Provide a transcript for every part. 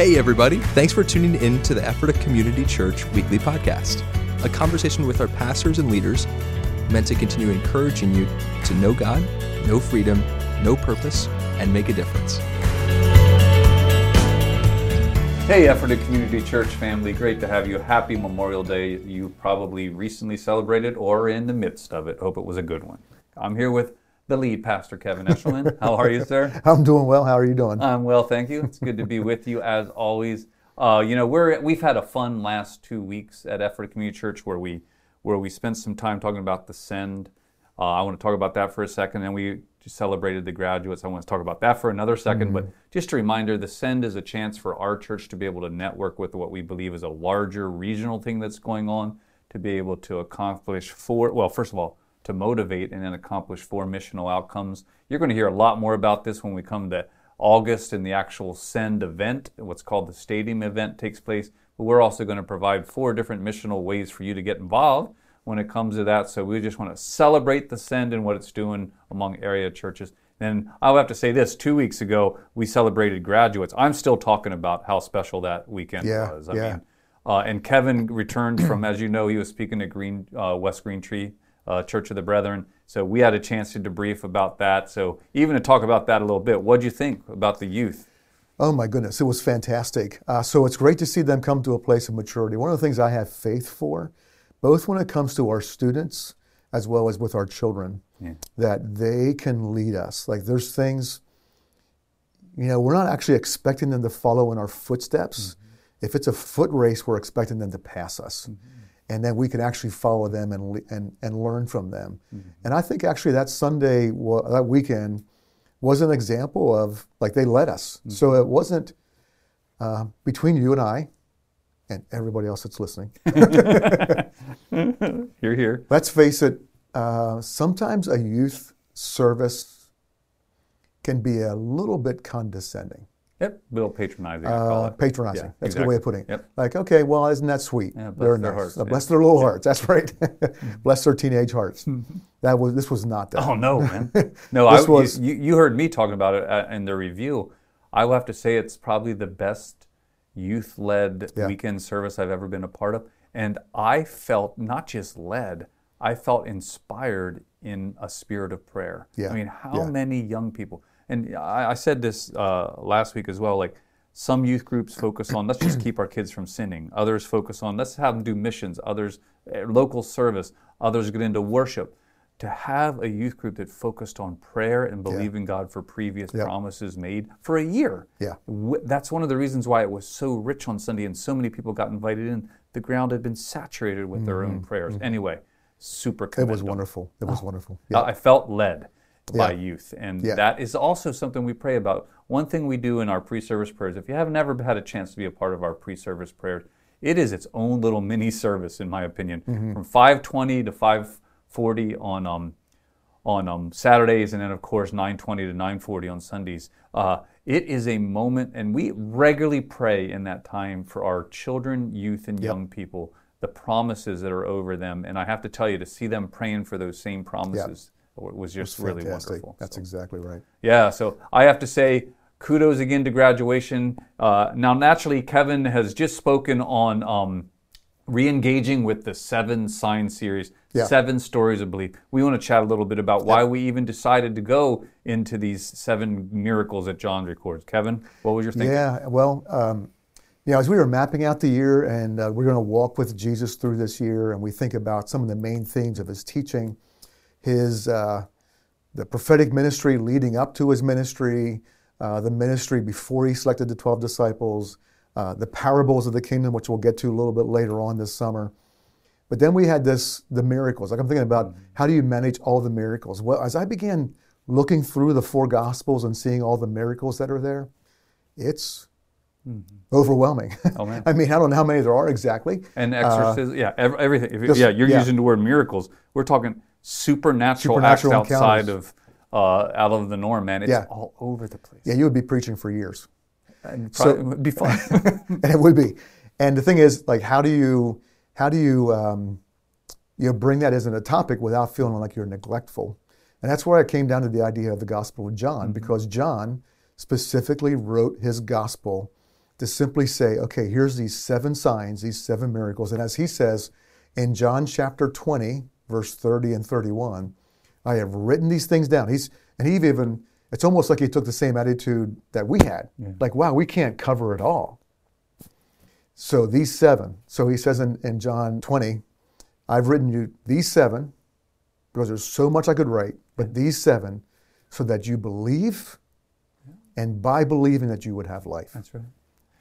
Hey, everybody. Thanks for tuning in to the Ephrata Community Church weekly podcast, a conversation with our pastors and leaders meant to continue encouraging you to know God, know freedom, know purpose, and make a difference. Hey, Ephrata Community Church family, great to have you. Happy Memorial Day. You probably recently celebrated or in the midst of it. Hope it was a good one. I'm here with the lead pastor, Kevin Eshleman. How are you, sir? I'm doing well. How are you doing? I'm well, thank you. It's good to be with you as always. Uh, you know, we're we've had a fun last two weeks at Ephrata Community Church where we where we spent some time talking about the send. Uh, I want to talk about that for a second, and we just celebrated the graduates. I want to talk about that for another 2nd mm-hmm. But just a reminder, the send is a chance for our church to be able to network with what we believe is a larger regional thing that's going on, to be able to accomplish for Well, first of all, to motivate and then accomplish four missional outcomes. You're going to hear a lot more about this when we come to August and the actual Send event, what's called the Stadium event takes place. But we're also going to provide four different missional ways for you to get involved when it comes to that. So we just want to celebrate the Send and what it's doing among area churches. And I'll have to say this: two weeks ago, we celebrated graduates. I'm still talking about how special that weekend yeah, was. I yeah. mean, uh, and Kevin returned from, as you know, he was speaking at Green uh, West Green Tree uh, Church of the Brethren. So we had a chance to debrief about that. So even to talk about that a little bit, what do you think about the youth? Oh my goodness, it was fantastic. Uh, so it's great to see them come to a place of maturity. One of the things I have faith for, both when it comes to our students as well as with our children, yeah. that they can lead us. Like there's things, you know, we're not actually expecting them to follow in our footsteps. Mm-hmm. If it's a foot race, we're expecting them to pass us. Mm-hmm and then we can actually follow them and, and, and learn from them. Mm-hmm. And I think actually that Sunday, that weekend, was an example of like they led us. Mm-hmm. So it wasn't uh, between you and I and everybody else that's listening. You're here. Let's face it, uh, sometimes a youth service can be a little bit condescending. Yep, a little patronizing. Uh, patronizing. Yeah, That's exactly. a good way of putting it. Yep. Like, okay, well, isn't that sweet? Yeah, bless They're their nice. hearts. Uh, bless their little yeah. hearts. That's right. bless their teenage hearts. that was. This was not that. Oh no, man. No, this I, was. You, you, heard me talking about it uh, in the review. I will have to say it's probably the best youth-led yeah. weekend service I've ever been a part of, and I felt not just led. I felt inspired in a spirit of prayer. Yeah. I mean, how many young people? And I, I said this uh, last week as well. Like some youth groups focus on let's just keep our kids from sinning. Others focus on let's have them do missions. Others uh, local service. Others get into worship. To have a youth group that focused on prayer and believing yeah. God for previous yep. promises made for a year. Yeah, that's one of the reasons why it was so rich on Sunday and so many people got invited in. The ground had been saturated with mm-hmm. their own mm-hmm. prayers. Mm-hmm. Anyway, super. It was wonderful. It was oh, wonderful. Yeah. I felt led by youth. And yeah. that is also something we pray about. One thing we do in our pre service prayers, if you have never had a chance to be a part of our pre service prayers, it is its own little mini service, in my opinion, mm-hmm. from 520 to 540 on. Um, on um, Saturdays, and then of course 9:20 to 9:40 on Sundays. Uh, it is a moment, and we regularly pray in that time for our children, youth, and yep. young people, the promises that are over them. And I have to tell you, to see them praying for those same promises was just really wonderful. That's so, exactly right. Yeah, so I have to say kudos again to graduation. Uh, now, naturally, Kevin has just spoken on um, re-engaging with the Seven Sign series, yeah. Seven Stories of Belief. We want to chat a little bit about why we even decided to go into these seven miracles that John records. Kevin, what was your thinking? Yeah, well, um, you know, as we were mapping out the year and uh, we're going to walk with Jesus through this year, and we think about some of the main themes of his teaching – his uh, the prophetic ministry leading up to his ministry, uh, the ministry before he selected the 12 disciples, uh, the parables of the kingdom, which we'll get to a little bit later on this summer. But then we had this the miracles. Like I'm thinking about how do you manage all the miracles? Well, as I began looking through the four gospels and seeing all the miracles that are there, it's Mm-hmm. Overwhelming. Oh, man. I mean, I don't know how many there are exactly. And exorcism, uh, yeah, everything. If, just, yeah, you're yeah. using the word miracles. We're talking supernatural, supernatural acts outside of uh, out of the norm, man. It's yeah. all over the place. Yeah, you would be preaching for years. And so, it would be fun. and it would be. And the thing is, like, how do you how do you um, you know bring that as a topic without feeling like you're neglectful? And that's where I came down to the idea of the Gospel of John, mm-hmm. because John specifically wrote his gospel to simply say, okay, here's these seven signs, these seven miracles. And as he says in John chapter 20, verse 30 and 31, I have written these things down. He's and he even it's almost like he took the same attitude that we had. Yeah. Like, wow, we can't cover it all. So these seven. So he says in, in John 20, I've written you these seven, because there's so much I could write, but these seven, so that you believe, and by believing that you would have life. That's right.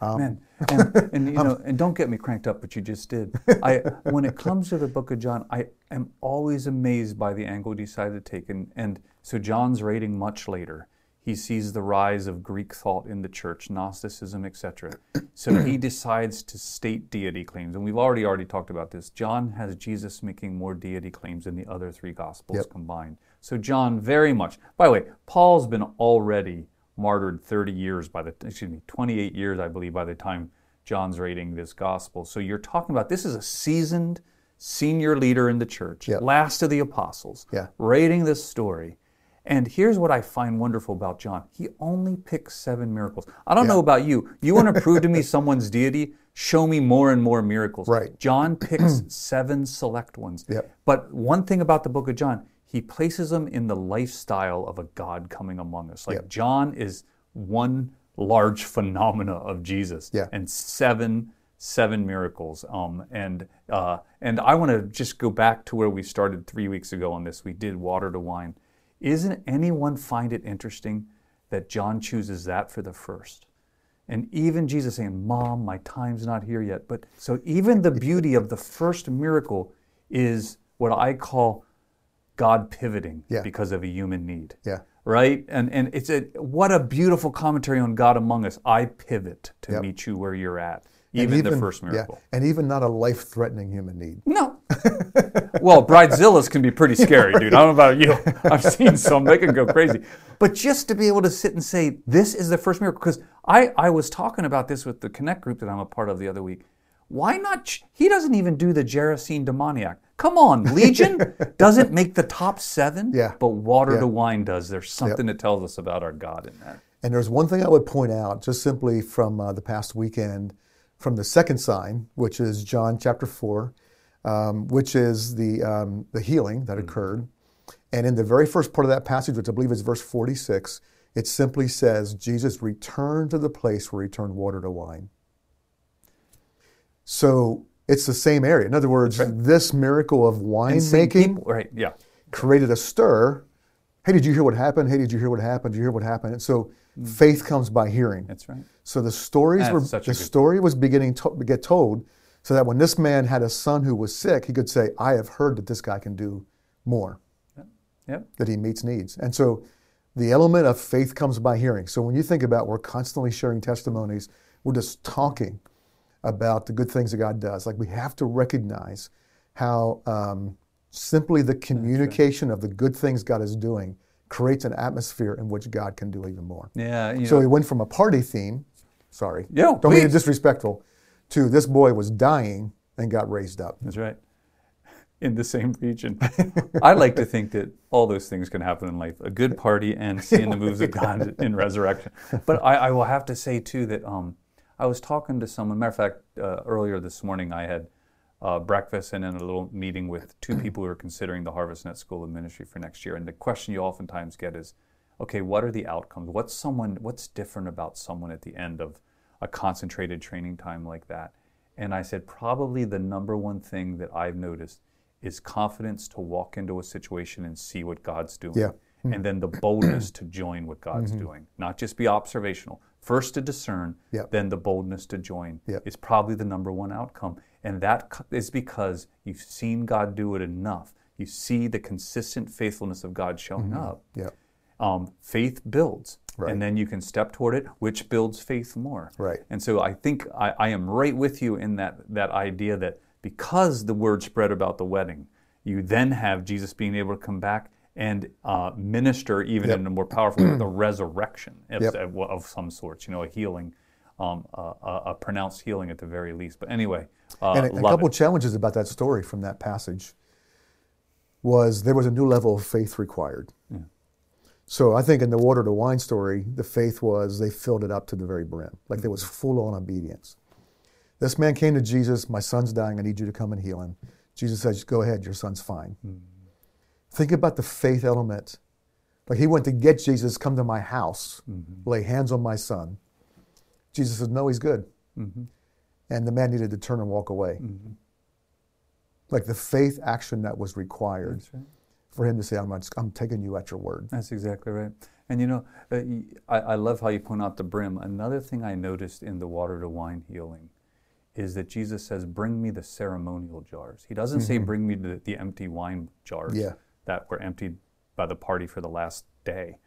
Um, Man, and, and, you know, and don't get me cranked up, but you just did. I, when it comes to the Book of John, I am always amazed by the angle he decided to take. And, and so John's writing much later. He sees the rise of Greek thought in the church, Gnosticism, etc. So he decides to state deity claims, and we've already already talked about this. John has Jesus making more deity claims than the other three gospels yep. combined. So John very much. By the way, Paul's been already martyred 30 years by the excuse me 28 years I believe by the time John's writing this gospel. So you're talking about this is a seasoned senior leader in the church, yep. last of the apostles, yeah. writing this story. And here's what I find wonderful about John. He only picks seven miracles. I don't yeah. know about you. You want to prove to me someone's deity? Show me more and more miracles. Right. John picks seven select ones. Yep. But one thing about the book of John, he places them in the lifestyle of a God coming among us. Like yep. John is one large phenomena of Jesus, yeah. and seven seven miracles. Um, and uh, and I want to just go back to where we started three weeks ago on this. We did water to wine. Isn't anyone find it interesting that John chooses that for the first? And even Jesus saying, "Mom, my time's not here yet." But so even the beauty of the first miracle is what I call God pivoting yeah. because of a human need. Yeah. Right? And and it's a what a beautiful commentary on God among us. I pivot to yep. meet you where you're at. Even, even, the first miracle. Yeah. And even not a life threatening human need. No. well, bridezillas can be pretty scary, dude. I don't know about you. I've seen some, they can go crazy. But just to be able to sit and say, this is the first miracle, because I, I was talking about this with the Connect group that I'm a part of the other week. Why not? Ch- he doesn't even do the Gerasene demoniac. Come on, Legion doesn't make the top seven, yeah. but Water yeah. to Wine does. There's something yep. that tells us about our God in that. And there's one thing I would point out, just simply from uh, the past weekend, from the second sign, which is John chapter 4, um, which is the, um, the healing that mm-hmm. occurred. And in the very first part of that passage, which I believe is verse 46, it simply says, Jesus returned to the place where he turned water to wine. So it's the same area. In other words, right. this miracle of winemaking right, yeah. created a stir. Hey, did you hear what happened? Hey, did you hear what happened? Did you hear what happened? And so mm. faith comes by hearing. That's right. So the stories That's were the story was beginning to get told, so that when this man had a son who was sick, he could say, "I have heard that this guy can do more." Yep. yep. That he meets needs, and so the element of faith comes by hearing. So when you think about, we're constantly sharing testimonies. We're just talking about the good things that God does. Like we have to recognize how um, simply the communication right. of the good things God is doing creates an atmosphere in which God can do even more. Yeah. so know. he went from a party theme, sorry, yeah, don't please. mean it disrespectful, to this boy was dying and got raised up. That's right. In the same region. I like to think that all those things can happen in life a good party and seeing the moves of God in resurrection. But I, I will have to say, too, that um, I was talking to someone. Matter of fact, uh, earlier this morning, I had uh, breakfast and then a little meeting with two people who are considering the HarvestNet School of Ministry for next year. And the question you oftentimes get is, okay, what are the outcomes? What's someone? What's different about someone at the end of a concentrated training time like that? And I said, probably the number one thing that I've noticed is confidence to walk into a situation and see what God's doing. Yeah. And then the boldness to join what God's mm-hmm. doing, not just be observational, First to discern, yep. then the boldness to join yep. is probably the number one outcome. And that is because you've seen God do it enough. You see the consistent faithfulness of God showing mm-hmm. up. Yep. Um, faith builds. Right. And then you can step toward it, which builds faith more. Right. And so I think I, I am right with you in that, that idea that because the word spread about the wedding, you then have Jesus being able to come back and uh, minister even yep. in a more powerful way, the resurrection of, yep. of, some sorts, you know, a healing, um, a, a, pronounced healing at the very least. But anyway, uh, and a, a couple it. challenges about that story from that passage was there was a new level of faith required. Yeah. So I think in the water to wine story, the faith was they filled it up to the very brim. Like there was full on obedience. This man came to Jesus, my son's dying, I need you to come and heal him. Jesus says, Go ahead, your son's fine. Mm-hmm. Think about the faith element. Like he went to get Jesus, come to my house, mm-hmm. lay hands on my son. Jesus said, No, he's good. Mm-hmm. And the man needed to turn and walk away. Mm-hmm. Like the faith action that was required right. for him to say, I'm, I'm taking you at your word. That's exactly right. And you know, uh, I, I love how you point out the brim. Another thing I noticed in the water to wine healing is that Jesus says, Bring me the ceremonial jars. He doesn't say, mm-hmm. Bring me the, the empty wine jars yeah. That were emptied by the party for the last day.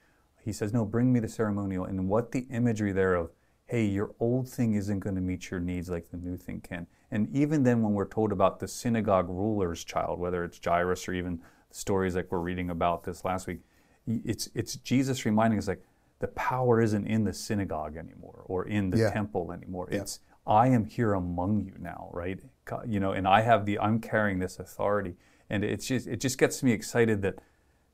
He says, No, bring me the ceremonial. And what the imagery there of hey, your old thing isn't going to meet your needs like the new thing can. And even then, when we're told about the synagogue ruler's child, whether it's Jairus or even stories like we're reading about this last week, it's, it's Jesus reminding us like the power isn't in the synagogue anymore or in the yeah. temple anymore. Yeah. It's I am here among you now, right? You know, and I have the I'm carrying this authority, and it's just it just gets me excited that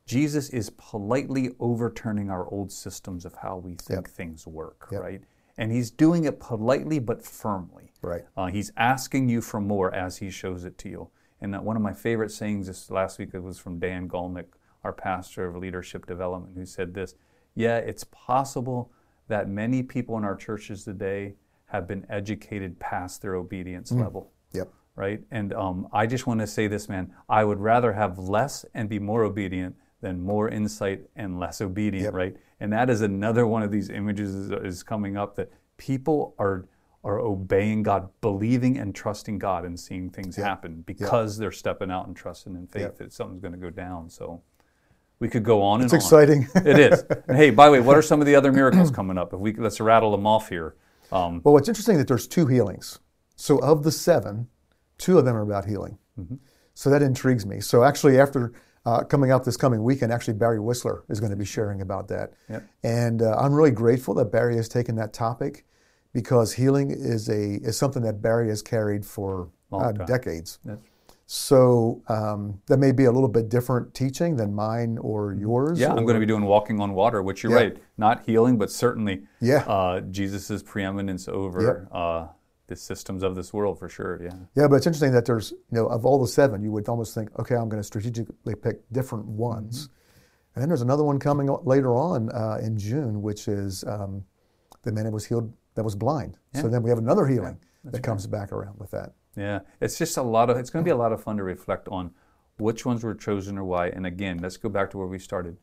Jesus is politely overturning our old systems of how we think yep. things work, yep. right? and he's doing it politely but firmly. Right. Uh, he's asking you for more as he shows it to you. And uh, one of my favorite sayings this last week it was from Dan Gulnick, our pastor of leadership development, who said this: "Yeah, it's possible that many people in our churches today have been educated past their obedience mm. level." Yep. Right. And um, I just want to say this, man. I would rather have less and be more obedient than more insight and less obedient. Yep. Right and that is another one of these images is, is coming up that people are are obeying God, believing and trusting God and seeing things happen because they're stepping out and trusting in faith that something's going to go down. So we could go on it's and exciting. on. it is. And hey, by the way, what are some of the other miracles coming up? If we let's rattle them off here. Um, well, what's interesting that there's two healings. So of the seven, two of them are about healing. Mm-hmm. So that intrigues me. So actually, after uh, coming out this coming weekend. Actually, Barry Whistler is going to be sharing about that. Yep. And uh, I'm really grateful that Barry has taken that topic because healing is a is something that Barry has carried for uh, decades. That's so um, that may be a little bit different teaching than mine or mm-hmm. yours. Yeah, or, I'm going to be doing walking on water, which you're yeah. right, not healing, but certainly yeah. uh, Jesus' preeminence over uh, the systems of this world for sure. Yeah. Yeah, but it's interesting that there's you know of all the seven, you would almost think, okay, I'm going to strategically pick different ones, mm-hmm. and then there's another one coming later on uh, in June, which is um, the man that was healed that was blind. Yeah. So then we have another healing yeah, that comes back around with that. Yeah, it's just a lot of. It's going to be a lot of fun to reflect on which ones were chosen or why. And again, let's go back to where we started.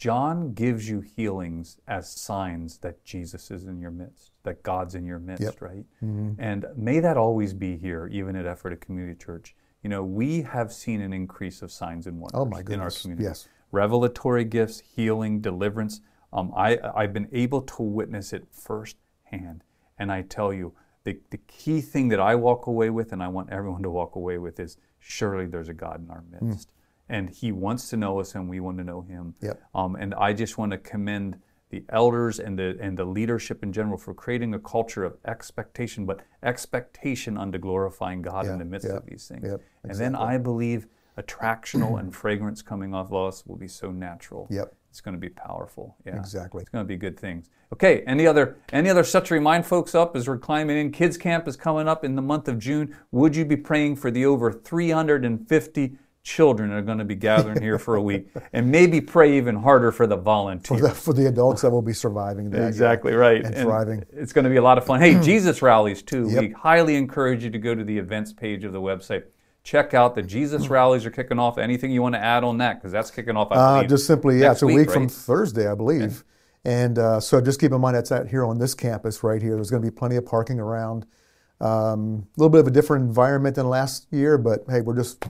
John gives you healings as signs that Jesus is in your midst, that God's in your midst, yep. right? Mm-hmm. And may that always be here, even at Ephrata Community Church. You know, we have seen an increase of signs and wonders oh in our community. Yes. Revelatory gifts, healing, deliverance. Um, I, I've been able to witness it firsthand. And I tell you, the, the key thing that I walk away with, and I want everyone to walk away with, is surely there's a God in our midst. Mm and he wants to know us and we want to know him. Yep. Um, and I just want to commend the elders and the and the leadership in general for creating a culture of expectation, but expectation unto glorifying God in the midst of these things. Exactly. And then I believe attractional and fragrance coming off of us will be so natural. Yep. It's going to be powerful. Yeah. Exactly. It's going to be good things. Okay, any other any other stuff to remind folks up as we're climbing in? Kids Camp is coming up in the month of June. Would you be praying for the over 350 children are going to be gathering here for a week and maybe pray even harder for the volunteers. For the, for the adults that will be surviving that. Exactly right. And, and, thriving. It's going to be a lot of fun. Hey, Jesus rallies too. Yep. We highly encourage you to go to the events page of the website. Check out the Jesus rallies are kicking off. Anything you want to add on that? Because that's kicking off, I uh, believe. Just simply, yeah, it's a week, right? from Thursday, I believe. And uh, so just keep in mind that's out here on this campus right here. There's going to be plenty of parking around. Um, a little bit of a different environment than last year, but hey, we're just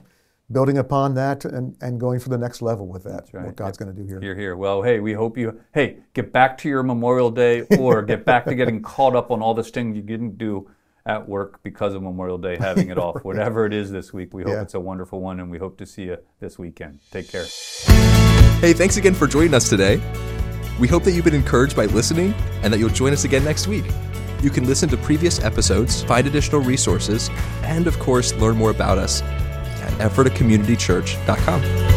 building upon that and, and going for the next level with that. Right. What God's yep. going to do here. You're here. Well, hey, we hope you hey get back to your Memorial Day or get back to getting caught up on all this things you didn't do at work because of Memorial Day, having it off. right. Whatever it is this week, we hope yeah. it's a wonderful one, and we hope to see you this weekend. Take care. Hey, thanks again for joining us today. We hope that you've been encouraged by listening and that you'll join us again next week. You can listen to previous episodes, find additional resources, and of course, learn more about us at ephratacommunitychurch.com.